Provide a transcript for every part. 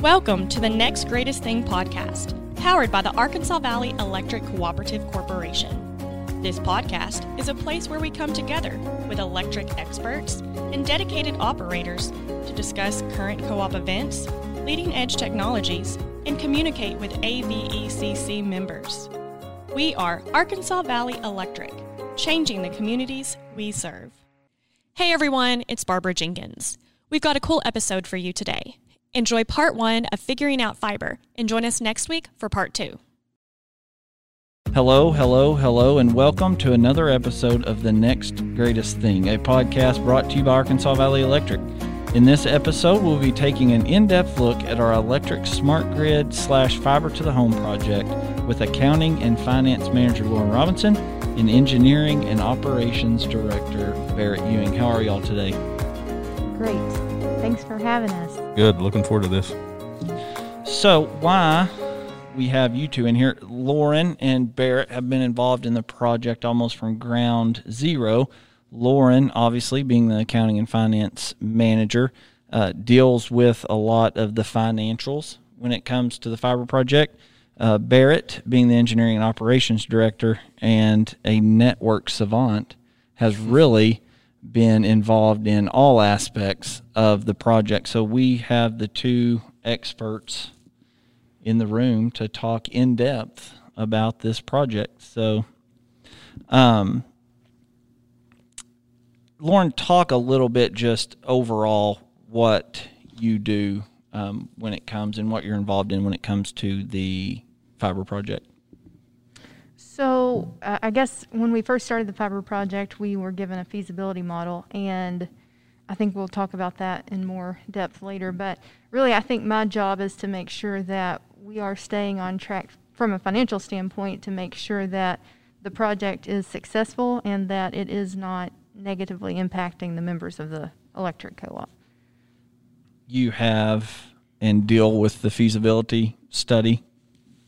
Welcome to the Next Greatest Thing podcast, powered by the Arkansas Valley Electric Cooperative Corporation. This podcast is a place where we come together with electric experts and dedicated operators to discuss current co op events, leading edge technologies, and communicate with AVECC members. We are Arkansas Valley Electric, changing the communities we serve. Hey everyone, it's Barbara Jenkins. We've got a cool episode for you today. Enjoy part one of Figuring Out Fiber and join us next week for part two. Hello, hello, hello, and welcome to another episode of The Next Greatest Thing, a podcast brought to you by Arkansas Valley Electric. In this episode, we'll be taking an in depth look at our electric smart grid slash fiber to the home project with accounting and finance manager Lauren Robinson and engineering and operations director Barret Ewing. How are y'all today? Great. Thanks for having us. Good. Looking forward to this. So, why we have you two in here? Lauren and Barret have been involved in the project almost from ground zero. Lauren, obviously, being the accounting and finance manager, uh, deals with a lot of the financials when it comes to the fiber project. Uh, Barret, being the engineering and operations director and a network savant, has really been involved in all aspects of the project. So we have the two experts in the room to talk in depth about this project. So, um, Lauren, talk a little bit just overall what you do um, when it comes and what you're involved in when it comes to the fiber project. So, uh, I guess when we first started the fiber project, we were given a feasibility model, and I think we'll talk about that in more depth later. But really, I think my job is to make sure that we are staying on track from a financial standpoint to make sure that the project is successful and that it is not negatively impacting the members of the electric co op. You have and deal with the feasibility study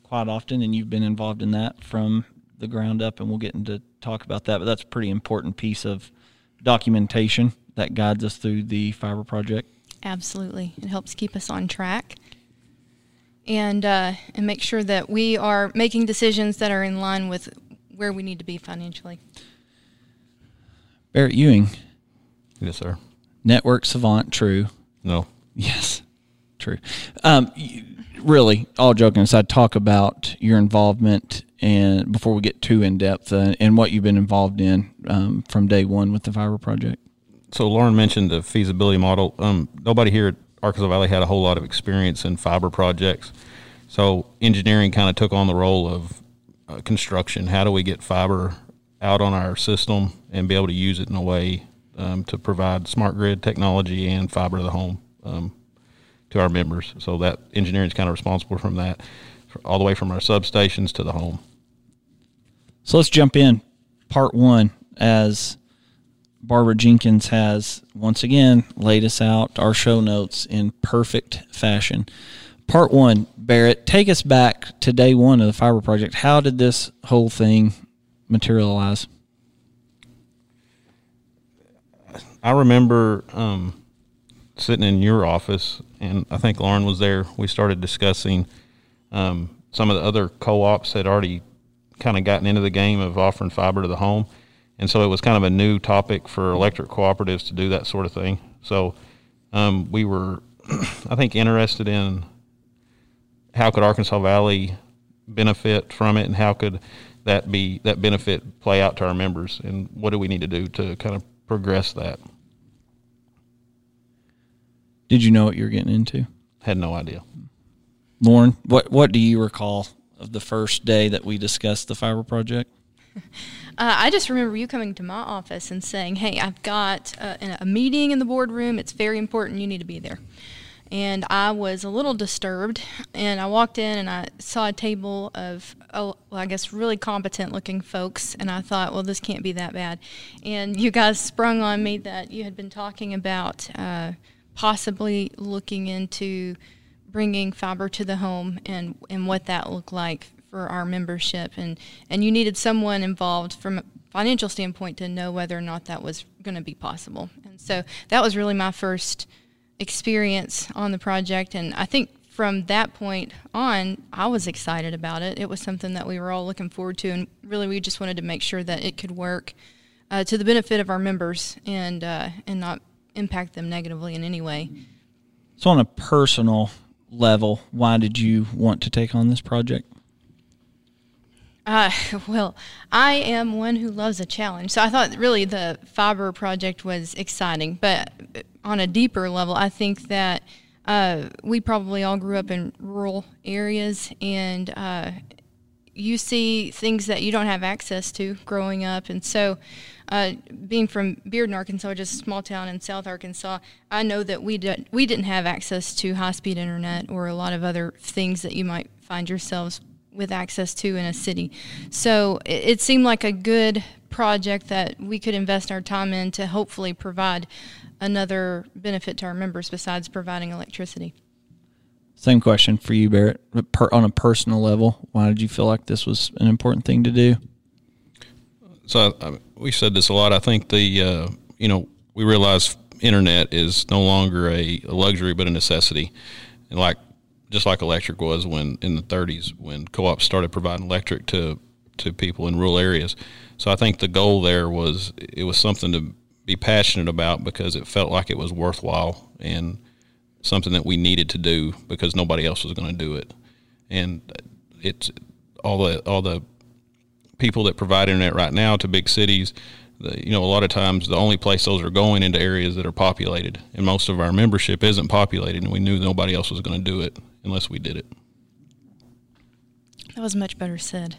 quite often, and you've been involved in that from the ground up, and we'll get into talk about that. But that's a pretty important piece of documentation that guides us through the fiber project. Absolutely, it helps keep us on track, and uh, and make sure that we are making decisions that are in line with where we need to be financially. Barret Ewing, Yes, sir. network savant, true. No. Yes, true. Um, y- really, all joking aside, talk about your involvement and before we get too in depth uh, and what you've been involved in um, from day one with the fiber project. So Lauren mentioned the feasibility model. Um, nobody here at Arkansas Valley had a whole lot of experience in fiber projects. So engineering kind of took on the role of uh, construction. How do we get fiber out on our system and be able to use it in a way um, to provide smart grid technology and fiber to the home um, to our members? So that engineering is kind of responsible from that, all the way from our substations to the home. So let's jump in. Part one, as Barbara Jenkins has once again laid us out our show notes in perfect fashion. Part one, Barret, take us back to day one of the fiber project. How did this whole thing materialize? I remember um, sitting in your office, and I think Lauren was there. We started discussing um, some of the other co-ops had already kind of gotten into the game of offering fiber to the home, and so it was kind of a new topic for electric cooperatives to do that sort of thing. So um, we were, I think, interested in how could Arkansas Valley benefit from it, and how could that be that benefit play out to our members, and what do we need to do to kind of progress that? Did you know what you were getting into? Had no idea. Lauren, what what do you recall of the first day that we discussed the fiber project? Uh, I just remember you coming to my office and saying, "Hey, I've got uh, a meeting in the boardroom. It's very important. You need to be there." And I was a little disturbed, and I walked in and I saw a table of, oh, well, I guess, really competent-looking folks, and I thought, "Well, this can't be that bad." And you guys sprung on me that you had been talking about uh, possibly looking into bringing fiber to the home and and what that looked like for our membership and and you needed someone involved from a financial standpoint to know whether or not that was going to be possible and so that was really my first experience on the project and I think from that point on, I was excited about it. It was something that we were all looking forward to, and really, we just wanted to make sure that it could work uh, to the benefit of our members and uh, and not impact them negatively in any way. So, on a personal level, why did you want to take on this project? Uh, well, I am one who loves a challenge. So I thought really the fiber project was exciting. But on a deeper level, I think that uh, we probably all grew up in rural areas and uh, you see things that you don't have access to growing up. And so, uh, being from Bearden, Arkansas, just a small town in South Arkansas, I know that we, did, we didn't have access to high speed internet or a lot of other things that you might find yourselves with access to in a city. So it, it, seemed like a good project that we could invest our time in to hopefully provide another benefit to our members besides providing electricity. Same question for you, Barret. Per, on a personal level, why did you feel like this was an important thing to do? So we said this a lot. I think the uh, you know we realize internet is no longer a, luxury but a necessity, and like just like electric was when in the 30s when co-ops started providing electric to to people in rural areas. So I think the goal there was it was something to be passionate about because it felt like it was worthwhile and something that we needed to do because nobody else was going to do it. And it's all the all the people that provide internet right now to big cities. The, you know, a lot of times the only place those are going into areas that are populated, and most of our membership isn't populated, and we knew nobody else was going to do it unless we did it. That was much better said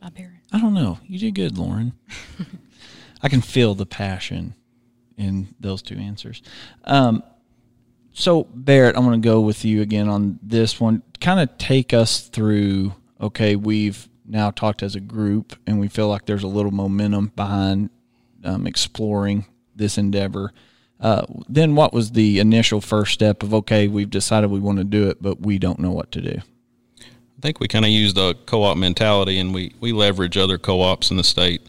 by Barret. I don't know. You did good, Lauren. I can feel the passion in those two answers. Um, so Barret, I'm going to go with you again on this one. Kind of take us through. Okay, we've now talked as a group, and we feel like there's a little momentum behind um, exploring this endeavor. Uh, then what was the initial first step of okay, we've decided we want to do it, but we don't know what to do? I think we kind of use the co-op mentality, and we, we leverage other co-ops in the state,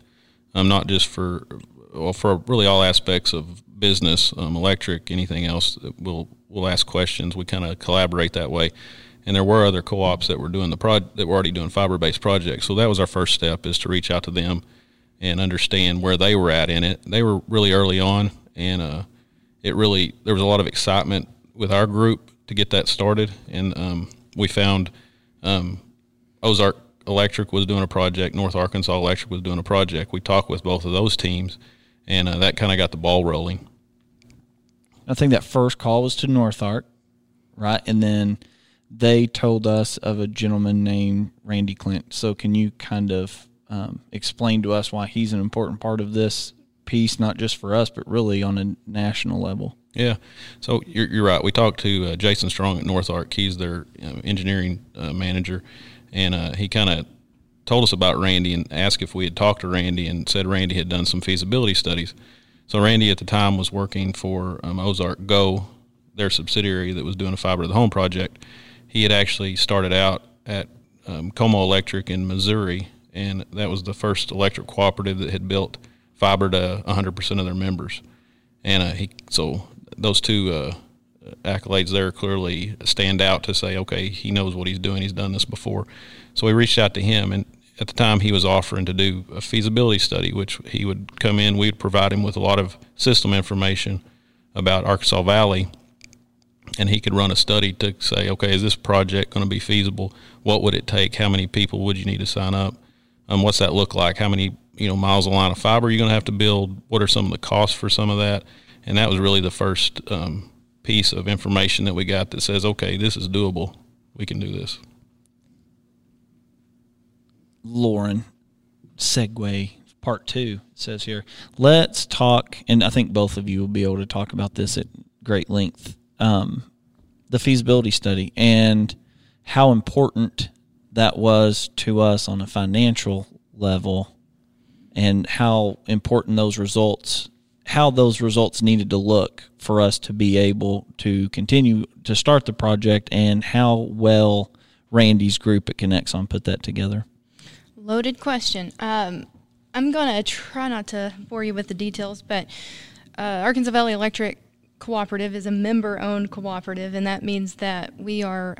um, not just for well for really all aspects of business, um, electric, anything else. We'll we'll ask questions. We kind of collaborate that way, and there were other co-ops that were doing the pro that were already doing fiber-based projects. So that was our first step is to reach out to them and understand where they were at in it. They were really early on, and uh, it really there was a lot of excitement with our group to get that started, and um, we found um, Ozark Electric was doing a project, North Arkansas Electric was doing a project. We talked with both of those teams, and uh, that kind of got the ball rolling. I think that first call was to North Ark, right, and then they told us of a gentleman named Randy Klindt. So, can you kind of um, explain to us why he's an important part of this piece, not just for us, but really on a national level. Yeah, so you're, you're right. We talked to uh, Jason Strong at North Ark. He's their engineering uh, manager, and uh, he kind of told us about Randy and asked if we had talked to Randy, and said Randy had done some feasibility studies. So Randy at the time was working for um, Ozark Go, their subsidiary that was doing a fiber to the home project. He had actually started out at um, Co-Mo Electric in Missouri, and that was the first electric cooperative that had built fiber to 100% of their members. And uh, he, so those two uh, accolades there clearly stand out to say, okay, he knows what he's doing. He's done this before. So we reached out to him, and at the time he was offering to do a feasibility study, which he would come in. We'd provide him with a lot of system information about Arkansas Valley, and he could run a study to say, okay, is this project going to be feasible? What would it take? How many people would you need to sign up? Um, what's that look like? How many you know miles of line of fiber are you're going to have to build. What are some of the costs for some of that? And that was really the first um, piece of information that we got that says, okay, this is doable. We can do this. Lauren, segue part two says here. Let's talk, and I think both of you will be able to talk about this at great length. Um, the feasibility study and how important that was to us on a financial level and how important those results how those results needed to look for us to be able to continue to start the project and how well Randy's group at Conexon put that together. Loaded question. Um, I'm going to try not to bore you with the details, but uh, Arkansas Valley Electric cooperative is a member owned cooperative, and that means that we are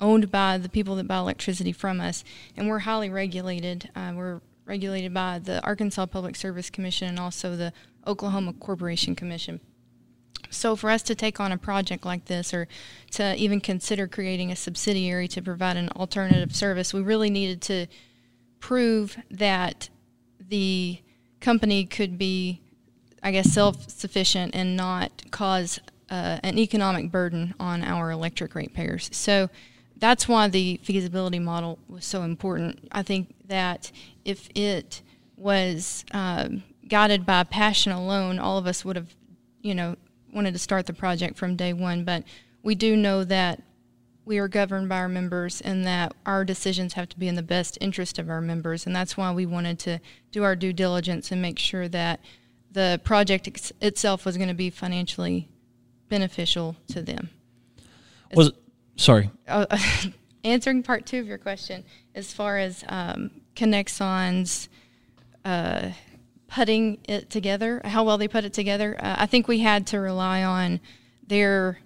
owned by the people that buy electricity from us, and we're highly regulated. Uh, we're regulated by the Arkansas Public Service Commission and also the Oklahoma Corporation Commission. So, for us to take on a project like this or to even consider creating a subsidiary to provide an alternative service, we really needed to prove that the company could be, I guess, self sufficient and not cause uh, an economic burden on our electric ratepayers. So, that's why the feasibility model was so important. I think that if it was um, guided by passion alone, all of us would have, you know, wanted to start the project from day one. But we do know that we are governed by our members and that our decisions have to be in the best interest of our members. And that's why we wanted to do our due diligence and make sure that the project ex- itself was going to be financially beneficial to them. Was sorry. Uh, answering part two of your question, as far as um, Conexon's uh, putting it together, how well they put it together, uh, I think we had to rely on their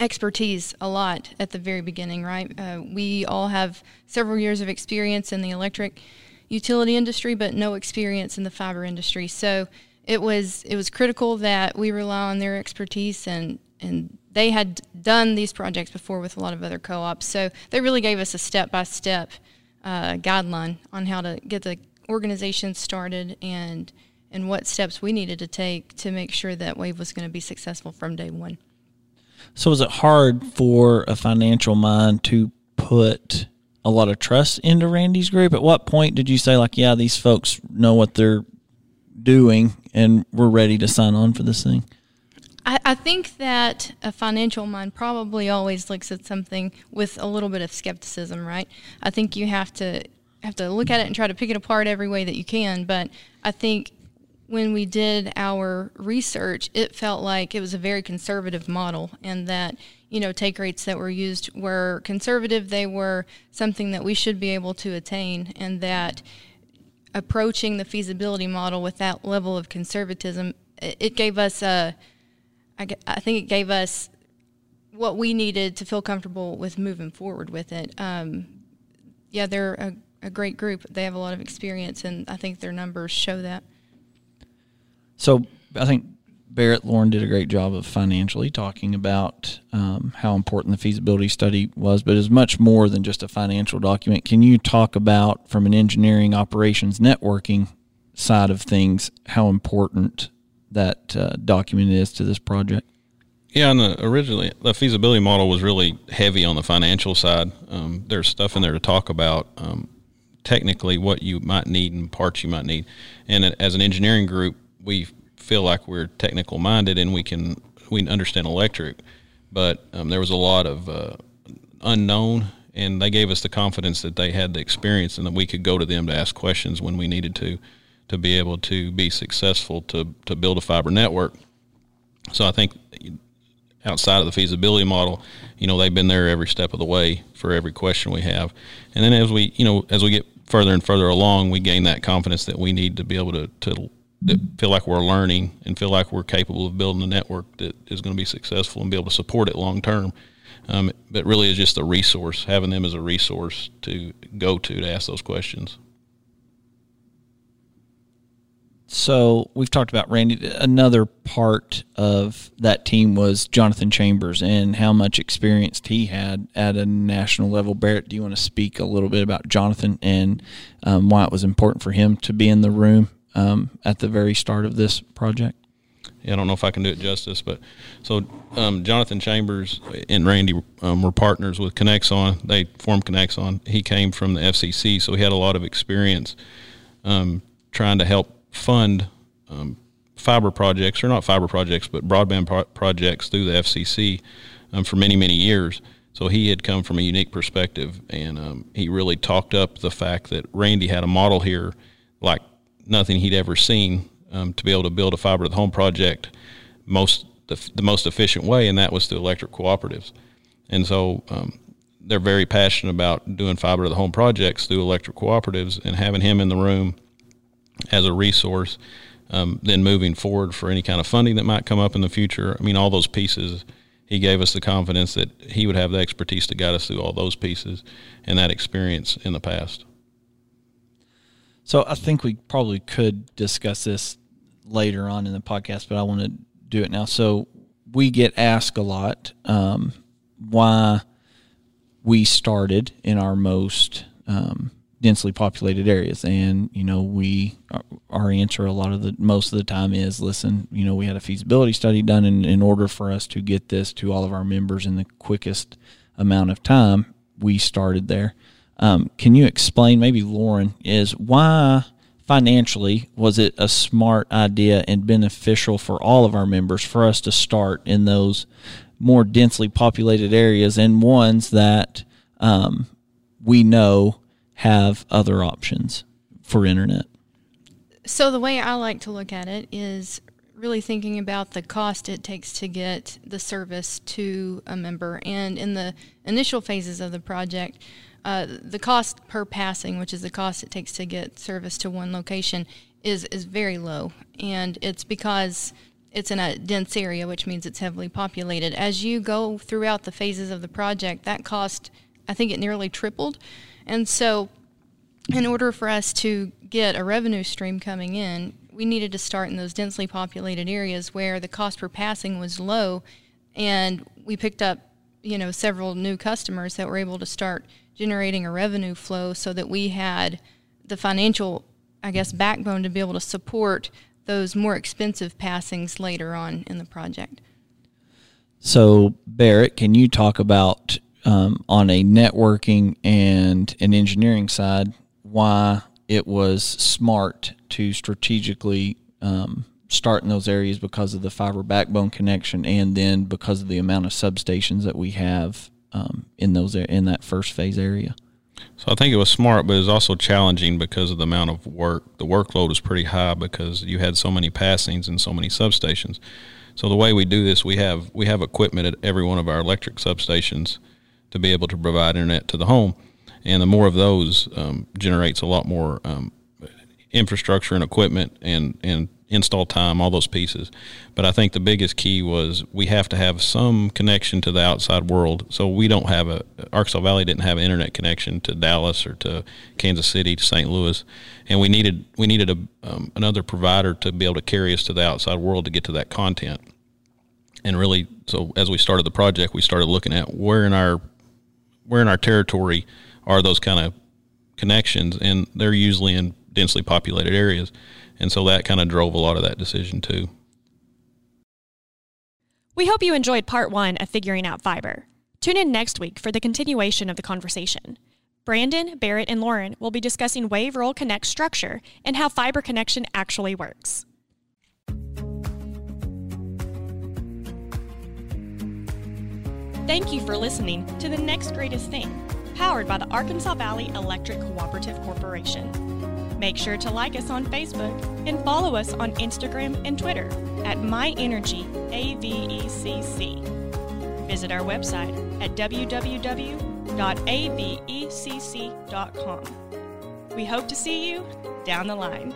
expertise a lot at the very beginning, right? Uh, we all have several years of experience in the electric utility industry, but no experience in the fiber industry. So it was it was critical that we rely on their expertise and and they had done these projects before with a lot of other co-ops. So they really gave us a step by step guideline on how to get the organization started and and what steps we needed to take to make sure that Wave was going to be successful from day one. So was it hard for a financial mind to put a lot of trust into Randy's group? At what point did you say like, yeah, these folks know what they're doing and we're ready to sign on for this thing? I, I think that a financial mind probably always looks at something with a little bit of skepticism, right? I think you have to have to look at it and try to pick it apart every way that you can. But I think when we did our research, it felt like it was a very conservative model, and that you know take rates that were used were conservative. They were something that we should be able to attain, and that approaching the feasibility model with that level of conservatism, it, gave us a I, I think it gave us what we needed to feel comfortable with moving forward with it. Um, yeah, they're a, a, great group. They have a lot of experience, and I think their numbers show that. So I think Barret Lauren did a great job of financially talking about um, how important the feasibility study was, but it's much more than just a financial document. Can you talk about, from an engineering operations networking side of things, how important that uh, document is to this project? Yeah, and the, originally the feasibility model was really heavy on the financial side. Um, there's stuff in there to talk about um, technically what you might need and parts you might need. And as an engineering group, we feel like we're technical minded and we can we understand electric, but um, there was a lot of uh, unknown, and they gave us the confidence that they had the experience and that we could go to them to ask questions when we needed to to be able to be successful to, to build a fiber network. So I think outside of the feasibility model, you know, they've been there every step of the way for every question we have. And then as we, you know, as we get further and further along, we gain that confidence that we need to be able to, to feel like we're learning and feel like we're capable of building a network that is going to be successful and be able to support it long term. Um, but really, is just a resource, having them as a resource to go to to ask those questions. So we've talked about Randy. Another part of that team was Jonathan Chambers and how much experience he had at a national level. Barret, do you want to speak a little bit about Jonathan and um, why it was important for him to be in the room um, at the very start of this project? Yeah, I don't know if I can do it justice, but so um, Jonathan Chambers and Randy um, were partners with Conexon. They formed Conexon. He came from the FCC, so he had a lot of experience um, trying to help fund um, fiber projects, or not fiber projects, but broadband pro- projects through the FCC um, for many, many years. So he had come from a unique perspective, and um, he really talked up the fact that Randy had a model here like nothing he'd ever seen um, to be able to build a fiber to the home project most the, the, most efficient way, and that was through electric cooperatives. And so um, they're very passionate about doing fiber to the home projects through electric cooperatives, and having him in the room as a resource um, then moving forward for any kind of funding that might come up in the future. I mean, all those pieces. He gave us the confidence that he would have the expertise to guide us through all those pieces and that experience in the past. So I think we probably could discuss this later on in the podcast, but I want to do it now. So we get asked a lot um, why we started in our most um, densely populated areas, and you know we our answer a lot of the most of the time is listen, you know we had a feasibility study done, and in order for us to get this to all of our members in the quickest amount of time, we started there. Um, can you explain, maybe Lauren, is why financially was it a smart idea and beneficial for all of our members for us to start in those more densely populated areas and ones that um, we know have other options for internet? So, the way I like to look at it is really thinking about the cost it takes to get the service to a member. And in the initial phases of the project, uh, the cost per passing, which is the cost it takes to get service to one location, is is very low, and it's because it's in a dense area, which means it's heavily populated. As you go throughout the phases of the project, that cost, I think, it nearly tripled, and so, in order for us to get a revenue stream coming in, we needed to start in those densely populated areas where the cost per passing was low, and we picked up, you know, several new customers that were able to start generating a revenue flow so that we had the financial, I guess, backbone to be able to support those more expensive passings later on in the project. So, Barret, can you talk about um, on a networking and an engineering side why it was smart to strategically um, start in those areas because of the fiber backbone connection and then because of the amount of substations that we have um, in those in that first phase area. So I think it was smart, but it was also challenging because of the amount of work. The workload was pretty high because you had so many passings and so many substations. So the way we do this, we have we have equipment at every one of our electric substations to be able to provide internet to the home, and the more of those um, generates a lot more um, infrastructure and equipment and and install time, all those pieces. But I think the biggest key was we have to have some connection to the outside world. So we don't have a Arkansas Valley didn't have an internet connection to Dallas or to Kansas City to St. Louis, and we needed we needed a um, another provider to be able to carry us to the outside world to get to that content. And really, so as we started the project, we started looking at where in our where in our territory are those kind of connections, and they're usually in densely populated areas. And so that kind of drove a lot of that decision too. We hope you enjoyed part one of Figuring Out Fiber. Tune in next week for the continuation of the conversation. Brandon, Barret, and Lauren will be discussing Wave Rural Connect structure and how fiber connection actually works. Thank you for listening to The Next Greatest Thing, powered by the Arkansas Valley Electric Cooperative Corporation. Make sure to like us on Facebook and follow us on Instagram and Twitter at MyEnergyAVECC. Visit our website at www.avecc.com. We hope to see you down the line.